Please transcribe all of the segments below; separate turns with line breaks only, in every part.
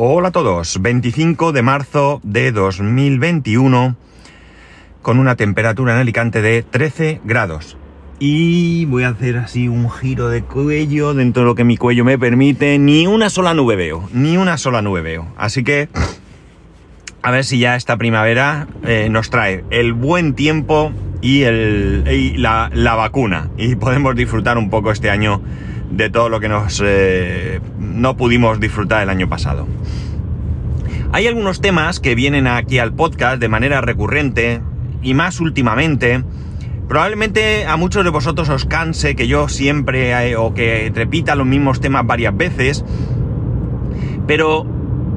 Hola a todos, 25 de marzo de 2021 con una temperatura en Alicante de 13 grados. Y voy a hacer así un giro de cuello dentro de lo que mi cuello me permite. Ni una sola nube veo, ni una sola nube veo. Así que a ver si ya esta primavera eh, nos trae el buen tiempo y, la, vacuna. Y podemos disfrutar un poco este año de todo lo que nos eh, no pudimos disfrutar el año pasado. Hay algunos temas que vienen aquí al podcast de manera recurrente y más últimamente. Probablemente a muchos de vosotros os canse que yo siempre eh, o que repita los mismos temas varias veces, pero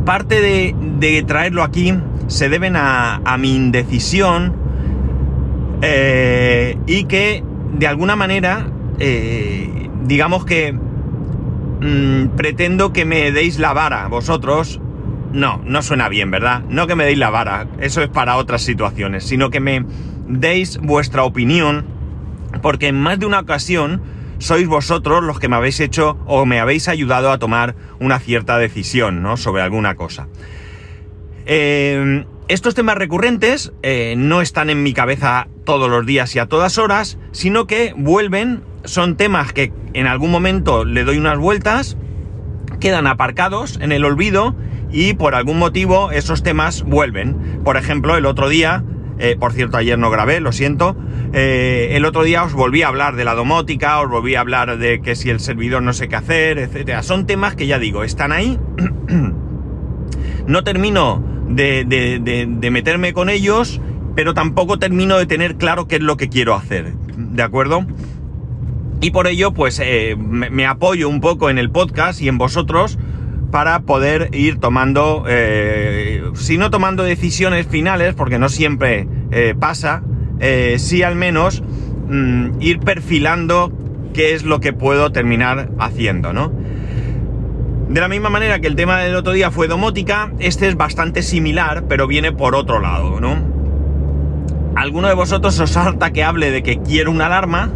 parte de, traerlo aquí se deben a, a mi indecisión eh, y que de alguna manera eh, digamos que mmm, pretendo que me deis la vara vosotros. No, no suena bien, ¿verdad? No que me deis la vara, eso es para otras situaciones, sino que me deis vuestra opinión, porque en más de una ocasión sois vosotros los que me habéis hecho o me habéis ayudado a tomar una cierta decisión, ¿no? Sobre alguna cosa. Eh, estos temas recurrentes eh, no están en mi cabeza todos los días y a todas horas, sino que vuelven, son temas que en algún momento le doy unas vueltas, quedan aparcados en el olvido y por algún motivo esos temas vuelven. Por ejemplo, el otro día, eh, por cierto ayer no grabé, lo siento, eh, el otro día os volví a hablar de la domótica, os volví a hablar de que si el servidor no sé qué hacer, etcétera. Son temas que ya digo, están ahí. no termino de, de, de, de, meterme con ellos, pero tampoco termino de tener claro qué es lo que quiero hacer, ¿de acuerdo? Y por ello, pues eh, me, apoyo un poco en el podcast y en vosotros para poder ir tomando, eh, si no tomando decisiones finales, porque no siempre eh, pasa, sí al menos mmm, ir perfilando qué es lo que puedo terminar haciendo, ¿no? De la misma manera que el tema del otro día fue domótica, este es bastante similar, pero viene por otro lado, ¿no? Alguno de vosotros os salta que hable de que quiero una alarma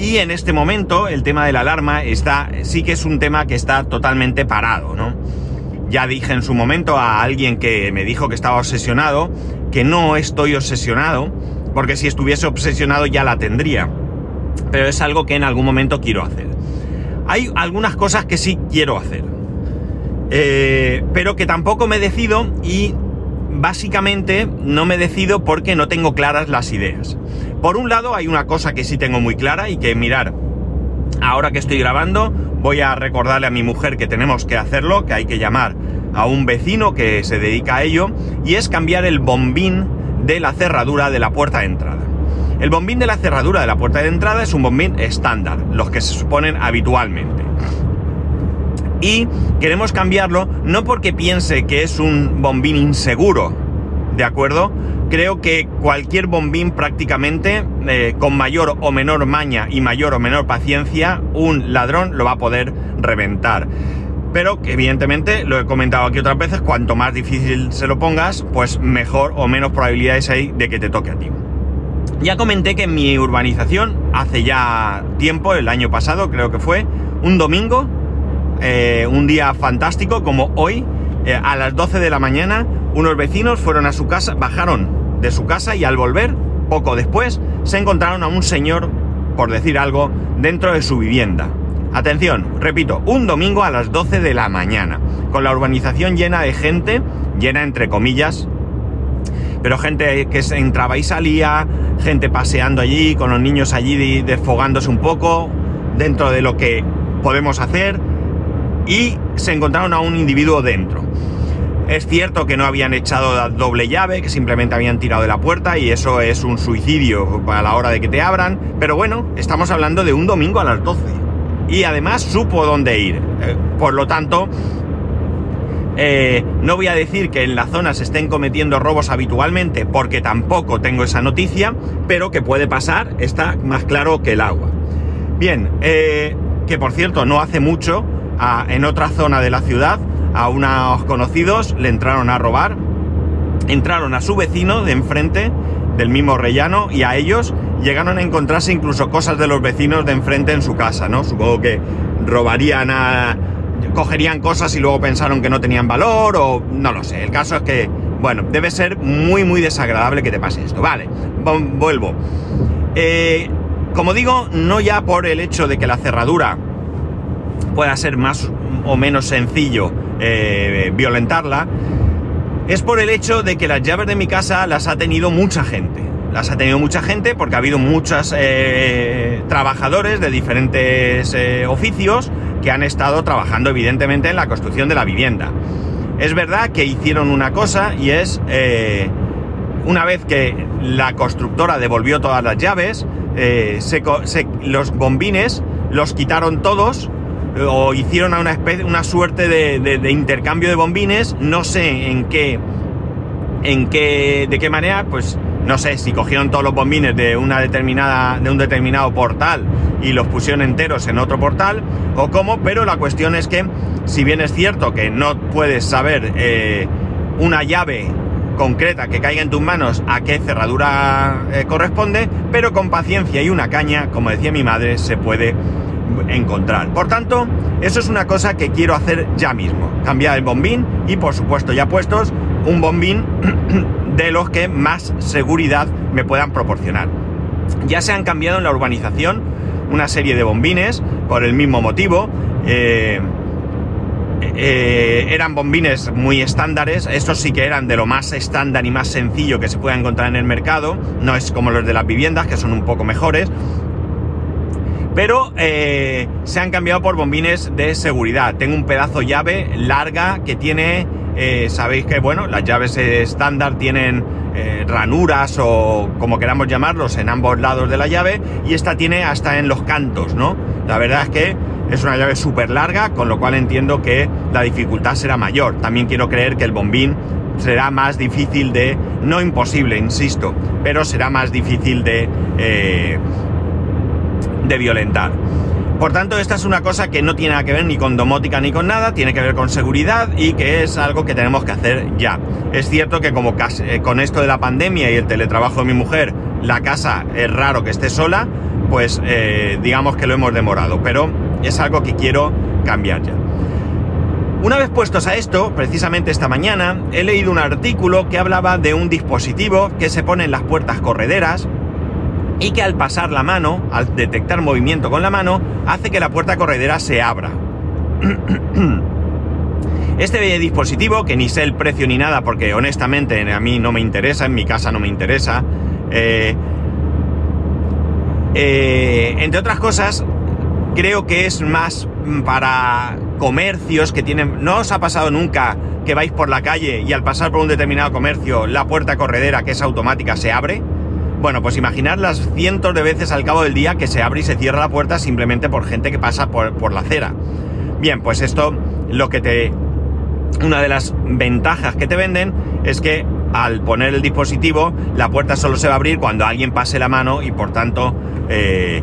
y en este momento el tema de la alarma está, sí que es un tema que está totalmente parado, ¿no? Ya dije en su momento a alguien que me dijo que estaba obsesionado, que no estoy obsesionado, porque si estuviese obsesionado ya la tendría. Pero es algo que en algún momento quiero hacer. Hay algunas cosas que sí quiero hacer. Eh, pero que tampoco me decido y básicamente no me decido porque no tengo claras las ideas. Por un lado hay una cosa que sí tengo muy clara y que mirar, ahora que estoy grabando voy a recordarle a mi mujer que tenemos que hacerlo, que hay que llamar a un vecino que se dedica a ello y es cambiar el bombín de la cerradura de la puerta de entrada. El bombín de la cerradura de la puerta de entrada es un bombín estándar, los que se suponen habitualmente y queremos cambiarlo no porque piense que es un bombín inseguro, ¿de acuerdo? Creo que cualquier bombín prácticamente, eh, con mayor o menor maña y mayor o menor paciencia, un ladrón lo va a poder reventar. Pero evidentemente, lo he comentado aquí otras veces, cuanto más difícil se lo pongas, pues mejor o menos probabilidades hay de que te toque a ti. Ya comenté que en mi urbanización, hace ya tiempo, el año pasado creo que fue, un domingo, eh, un día fantástico como hoy, eh, a las 12 de la mañana, unos vecinos fueron a su casa, bajaron de su casa y al volver, poco después, se encontraron a un señor, por decir algo, dentro de su vivienda. Atención, repito, un domingo a las 12 de la mañana, con la urbanización llena de gente, llena entre comillas, pero gente que entraba y salía, gente paseando allí, con los niños allí desfogándose un poco, dentro de lo que podemos hacer, y se encontraron a un individuo dentro. Es cierto que no habían echado la doble llave, que simplemente habían tirado de la puerta y eso es un suicidio a la hora de que te abran, pero bueno, estamos hablando de un domingo a las 12. Y además supo dónde ir. Eh, por lo tanto, eh, no voy a decir que en la zona se estén cometiendo robos habitualmente, porque tampoco tengo esa noticia, pero que puede pasar, está más claro que el agua. Bien, eh, que por cierto, no hace mucho en otra zona de la ciudad a unos conocidos, le entraron a robar, entraron a su vecino de enfrente, del mismo rellano, y a ellos llegaron a encontrarse incluso cosas de los vecinos de enfrente en su casa, ¿no? Supongo que robarían a cogerían cosas y luego pensaron que no tenían valor o no lo sé. El caso es que, bueno, debe ser muy, muy desagradable que te pase esto. Vale, vuelvo. Eh, como digo, no ya por el hecho de que la cerradura pueda ser más o menos sencillo eh, violentarla, es por el hecho de que las llaves de mi casa las ha tenido mucha gente. Las ha tenido mucha gente porque ha habido muchos eh, trabajadores de diferentes oficios que han estado trabajando evidentemente en la construcción de la vivienda. Es verdad que hicieron una cosa y es, eh, una vez que la constructora devolvió todas las llaves, eh, los bombines los quitaron todos eh, o hicieron una, especie, una suerte de, intercambio de bombines, no sé en qué, en qué, de qué manera, pues no sé si cogieron todos los bombines de una determinada, de un determinado portal y los pusieron enteros en otro portal o cómo, pero la cuestión es que si bien es cierto que no puedes saber eh, una llave concreta que caiga en tus manos a qué cerradura eh, corresponde, pero con paciencia y una caña, como decía mi madre, se puede encontrar. Por tanto, eso es una cosa que quiero hacer ya mismo. Cambiar el bombín y por supuesto ya puestos un bombín de los que más seguridad me puedan proporcionar. Ya se han cambiado en la urbanización una serie de bombines por el mismo motivo. Eh, eh, eran bombines muy estándares, estos sí que eran de lo más estándar y más sencillo que se pueda encontrar en el mercado, no es como los de las viviendas que son un poco mejores, pero eh, se han cambiado por bombines de seguridad. Tengo un pedazo llave larga que tiene eh, sabéis que, bueno, las llaves estándar tienen eh, ranuras o como queramos llamarlos en ambos lados de la llave y esta tiene hasta en los cantos, ¿no? La verdad es que es una llave súper larga, con lo cual entiendo que la dificultad será mayor. También quiero creer que el bombín será más difícil de, no imposible, insisto, pero será más difícil de, de violentar. Por tanto, esta es una cosa que no tiene nada que ver ni con domótica ni con nada, tiene que ver con seguridad y que es algo que tenemos que hacer ya. Es cierto que como eh, con esto de la pandemia y el teletrabajo de mi mujer, la casa es raro que esté sola, pues eh, digamos que lo hemos demorado, pero es algo que quiero cambiar ya. Una vez puestos a esto, precisamente esta mañana, he leído un artículo que hablaba de un dispositivo que se pone en las puertas correderas, y que al pasar la mano, al detectar movimiento con la mano, hace que la puerta corredera se abra. Este dispositivo, que ni sé el precio ni nada, porque honestamente a mí no me interesa, en mi casa no me interesa, eh, eh, entre otras cosas, creo que es más para comercios que tienen... ¿No os ha pasado nunca que vais por la calle y al pasar por un determinado comercio la puerta corredera, que es automática, se abre? Bueno, pues imaginar las cientos de veces al cabo del día que se abre y se cierra la puerta simplemente por gente que pasa por, la acera. Bien, pues esto lo que te... Una de las ventajas que te venden es que al poner el dispositivo la puerta solo se va a abrir cuando alguien pase la mano y por tanto eh,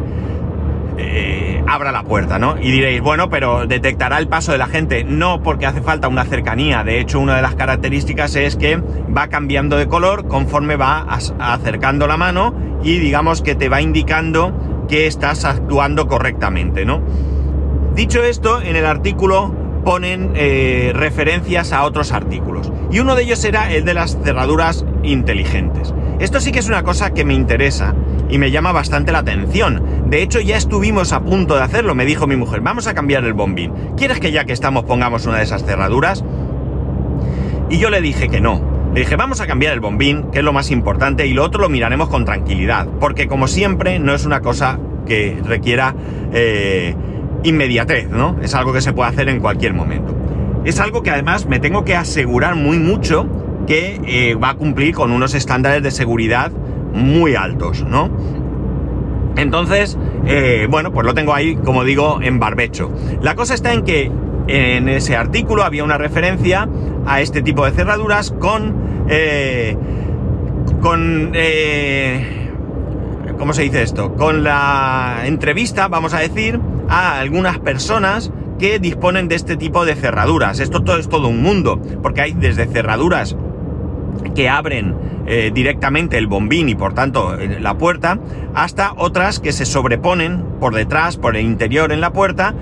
eh, abra la puerta, ¿no? Y diréis, bueno, pero detectará el paso de la gente. No, porque hace falta una cercanía. De hecho, una de las características es que va cambiando de color conforme va acercando la mano y digamos que te va indicando que estás actuando correctamente, ¿no? Dicho esto, en el artículo ponen eh, referencias a otros artículos. Y uno de ellos era el de las cerraduras inteligentes. Esto sí que es una cosa que me interesa y me llama bastante la atención. De hecho, ya estuvimos a punto de hacerlo, me dijo mi mujer, vamos a cambiar el bombín. ¿Quieres que ya que estamos pongamos una de esas cerraduras? Y yo le dije que no. Le dije, vamos a cambiar el bombín, que es lo más importante, y lo otro lo miraremos con tranquilidad, porque como siempre no es una cosa que requiera eh, inmediatez, ¿no? Es algo que se puede hacer en cualquier momento. Es algo que además me tengo que asegurar muy mucho que eh, va a cumplir con unos estándares de seguridad muy altos, ¿no? Entonces, eh, bueno, pues lo tengo ahí, como digo, en barbecho. La cosa está en que en ese artículo había una referencia a este tipo de cerraduras con... Eh, con... ¿Cómo se dice esto? Con la entrevista, vamos a decir, a algunas personas que disponen de este tipo de cerraduras. Esto todo es todo un mundo, porque hay desde cerraduras que abren eh, directamente el bombín y por tanto eh, la puerta, hasta otras que se sobreponen por detrás, por el interior en la puerta,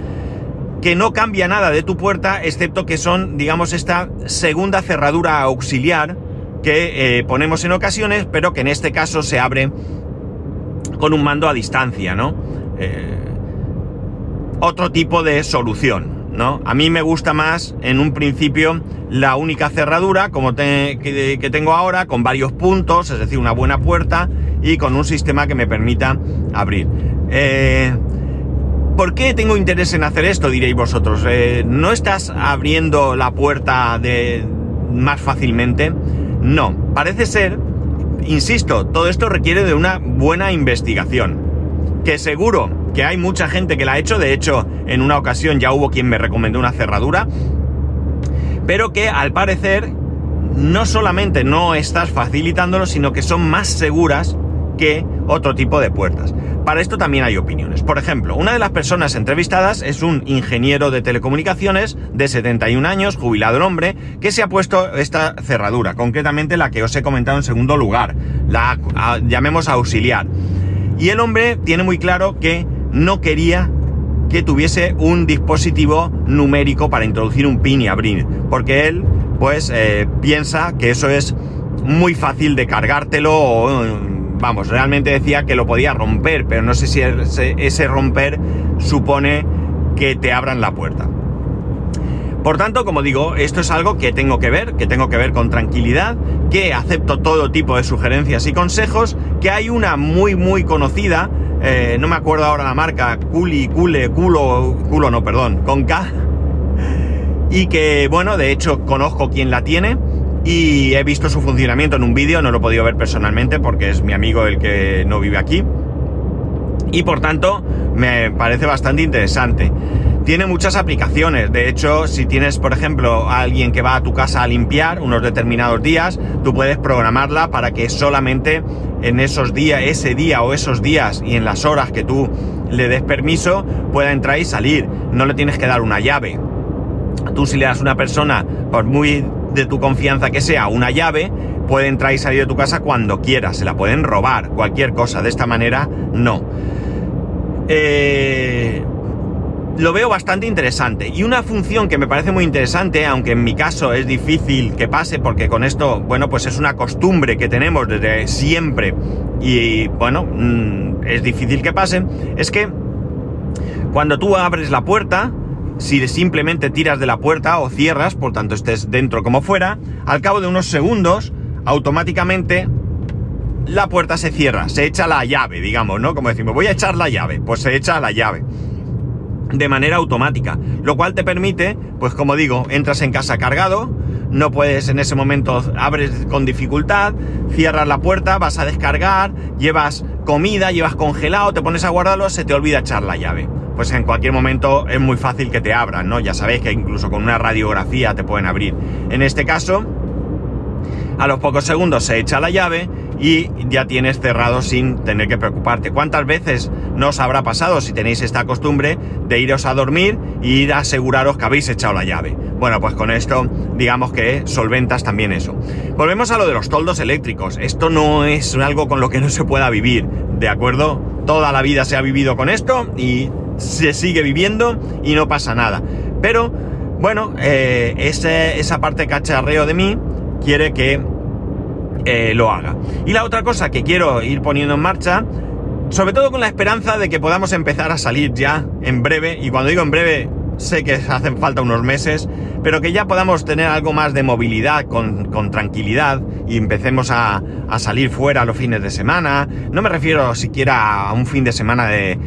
que no cambia nada de tu puerta, excepto que son, digamos, esta segunda cerradura auxiliar que eh, ponemos en ocasiones, pero que en este caso se abre con un mando a distancia, ¿no? Otro tipo de solución, ¿no? A mí me gusta más, en un principio, la única cerradura como que, tengo ahora, con varios puntos, es decir, una buena puerta y con un sistema que me permita abrir. Eh, ¿Por qué tengo interés en hacer esto? Diréis vosotros. Eh, ¿No estás abriendo la puerta de más fácilmente? No. Parece ser, insisto, todo esto requiere de una buena investigación. Que seguro que hay mucha gente que la ha hecho. De hecho, en una ocasión ya hubo quien me recomendó una cerradura. Pero que al parecer no solamente no estás facilitándolo, sino que son más seguras que otro tipo de puertas. Para esto también hay opiniones. Por ejemplo, una de las personas entrevistadas es un ingeniero de telecomunicaciones de 71 años, jubilado el hombre, que se ha puesto esta cerradura, concretamente la que os he comentado en segundo lugar, la llamemos auxiliar. Y el hombre tiene muy claro que no quería que tuviese un dispositivo numérico para introducir un pin y abrir, porque él pues eh, piensa que eso es muy fácil de cargártelo o vamos, realmente decía que lo podía romper, pero no sé si ese, romper supone que te abran la puerta. Por tanto, como digo, esto es algo que tengo que ver, que tengo que ver con tranquilidad, que acepto todo tipo de sugerencias y consejos, que hay una muy muy conocida, eh, no me acuerdo ahora la marca, Culi, Cule, Culo, Culo no, perdón, con K, y que bueno, de hecho conozco quien la tiene, y he visto su funcionamiento en un vídeo, no lo he podido ver personalmente porque es mi amigo el que no vive aquí. Y por tanto, me parece bastante interesante. Tiene muchas aplicaciones. De hecho, si tienes, por ejemplo, a alguien que va a tu casa a limpiar unos determinados días, tú puedes programarla para que solamente en esos días, ese día o esos días y en las horas que tú le des permiso, pueda entrar y salir. No le tienes que dar una llave. Tú si le das a una persona, por muy de tu confianza que sea una llave, puede entrar y salir de tu casa cuando quiera, se la pueden robar, cualquier cosa, de esta manera no. Eh, lo veo bastante interesante. Y una función que me parece muy interesante, aunque en mi caso es difícil que pase, porque con esto, bueno, pues es una costumbre que tenemos desde siempre y, bueno, mm, es difícil que pase, es que cuando tú abres la puerta, si simplemente tiras de la puerta o cierras, por tanto estés dentro como fuera, al cabo de unos segundos, automáticamente la puerta se cierra, se echa la llave, digamos, ¿no? Como decimos, voy a echar la llave, pues se echa la llave. De manera automática, lo cual te permite, pues como digo, entras en casa cargado, no puedes en ese momento, abres con dificultad, cierras la puerta, vas a descargar, llevas comida, llevas congelado, te pones a guardarlo, se te olvida echar la llave pues en cualquier momento es muy fácil que te abran, ¿no? Ya sabéis que incluso con una radiografía te pueden abrir. En este caso, a los pocos segundos se echa la llave y ya tienes cerrado sin tener que preocuparte. ¿Cuántas veces nos habrá pasado si tenéis esta costumbre de iros a dormir y ir a aseguraros que habéis echado la llave? Bueno, pues con esto digamos que solventas también eso. Volvemos a lo de los toldos eléctricos. Esto no es algo con lo que no se pueda vivir, ¿de acuerdo? Toda la vida se ha vivido con esto y se sigue viviendo y no pasa nada. Pero, bueno, eh, esa parte cacharreo de mí quiere que eh, lo haga. Y la otra cosa que quiero ir poniendo en marcha, sobre todo con la esperanza de que podamos empezar a salir ya en breve, y cuando digo en breve, sé que hacen falta unos meses, pero que ya podamos tener algo más de movilidad con, tranquilidad y empecemos a, a, salir fuera los fines de semana. No me refiero siquiera a un fin de semana de,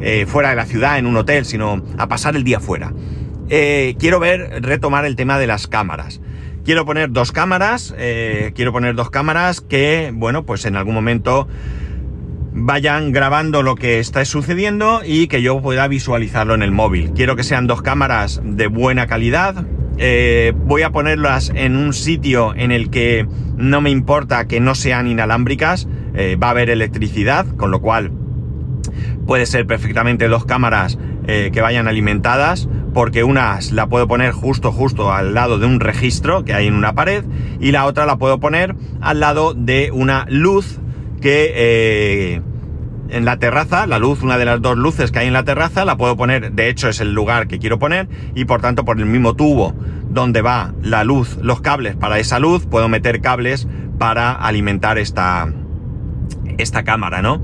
eh, fuera de la ciudad, en un hotel, sino a pasar el día fuera. Eh, quiero ver, retomar el tema de las cámaras. Quiero poner dos cámaras, eh, quiero poner dos cámaras que, bueno, pues en algún momento vayan grabando lo que está sucediendo y que yo pueda visualizarlo en el móvil. Quiero que sean dos cámaras de buena calidad. voy a ponerlas en un sitio en el que no me importa que no sean inalámbricas. va a haber electricidad, con lo cual puede ser perfectamente dos cámaras eh, que vayan alimentadas, porque una la puedo poner justo, justo al lado de un registro que hay en una pared, y la otra la puedo poner al lado de una luz que, eh, en la terraza, la luz, una de las dos luces que hay en la terraza, la puedo poner, de hecho es el lugar que quiero poner, y por tanto por el mismo tubo donde va la luz, los cables para esa luz, puedo meter cables para alimentar esta, esta cámara, ¿no?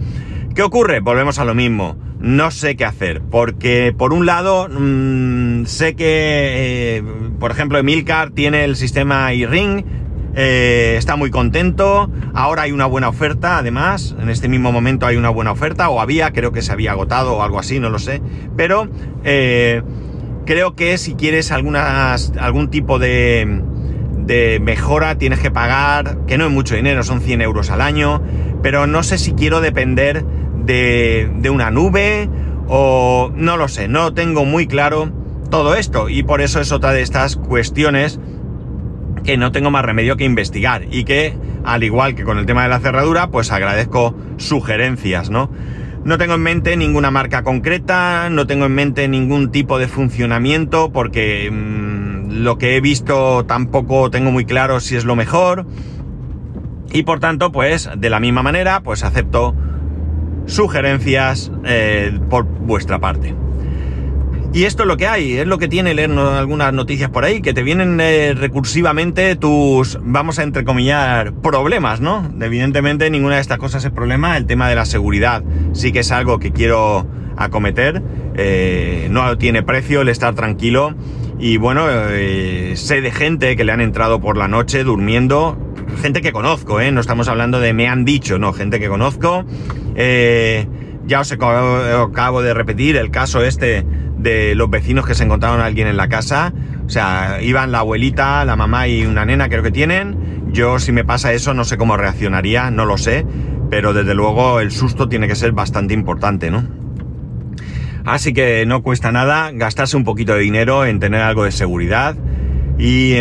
¿Qué ocurre? Volvemos a lo mismo. No sé qué hacer, porque por un lado mmm, sé que, eh, por ejemplo, Emilcar tiene el sistema iRing, eh, está muy contento, ahora hay una buena oferta, además, en este mismo momento hay una buena oferta, o había, creo que se había agotado o algo así, no lo sé, pero eh, creo que si quieres algunas, algún tipo de, de mejora tienes que pagar, que no es mucho dinero, son 100 euros al año, pero no sé si quiero depender de, una nube o no lo sé, no tengo muy claro todo esto y por eso es otra de estas cuestiones que no tengo más remedio que investigar y que, al igual que con el tema de la cerradura, pues agradezco sugerencias, ¿no? No tengo en mente ninguna marca concreta, no tengo en mente ningún tipo de funcionamiento porque mmm, lo que he visto tampoco tengo muy claro si es lo mejor y por tanto, pues de la misma manera, pues acepto sugerencias eh, por vuestra parte. Y esto es lo que hay, es lo que tiene leer algunas noticias por ahí, que te vienen eh, recursivamente tus, vamos a entrecomillar, problemas, ¿no? Evidentemente ninguna de estas cosas es problema, el tema de la seguridad sí que es algo que quiero acometer, eh, no tiene precio el estar tranquilo y bueno, sé de gente que le han entrado por la noche durmiendo, gente que conozco, ¿eh? No estamos hablando de me han dicho, no, gente que conozco, eh, ya os acabo de repetir el caso este de los vecinos que se encontraron a alguien en la casa. O sea, iban la abuelita, la mamá y una nena creo que tienen. Yo si me pasa eso no sé cómo reaccionaría, no lo sé. Pero desde luego el susto tiene que ser bastante importante, ¿no? Así que no cuesta nada gastarse un poquito de dinero en tener algo de seguridad. Y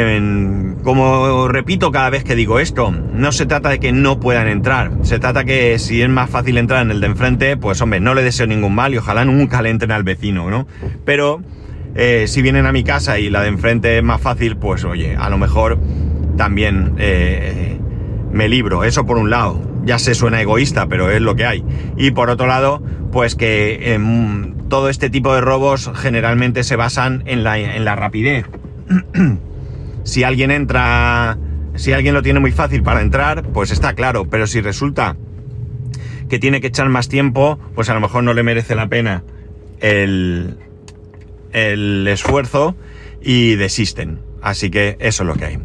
como repito cada vez que digo esto, no se trata de que no puedan entrar, se trata que si es más fácil entrar en el de enfrente, pues hombre, no le deseo ningún mal y ojalá nunca le entren al vecino, ¿no? Pero eh, si vienen a mi casa y la de enfrente es más fácil, pues oye, a lo mejor también eh, me libro, eso por un lado, ya se suena egoísta, pero es lo que hay. Y por otro lado, pues que eh, todo este tipo de robos generalmente se basan en la rapidez si alguien entra, si alguien lo tiene muy fácil para entrar, pues está claro, pero si resulta que tiene que echar más tiempo, pues a lo mejor no le merece la pena el, el esfuerzo y desisten. Así que eso es lo que hay.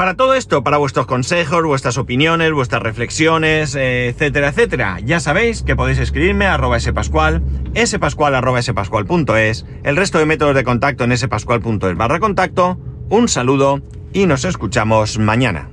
Para todo esto, para vuestros consejos, vuestras opiniones, vuestras reflexiones, etcétera, etcétera, ya sabéis que podéis escribirme a arroba spascual, spascual arroba spascual.es, el resto de métodos de contacto en spascual.es barra contacto, un saludo y nos escuchamos mañana.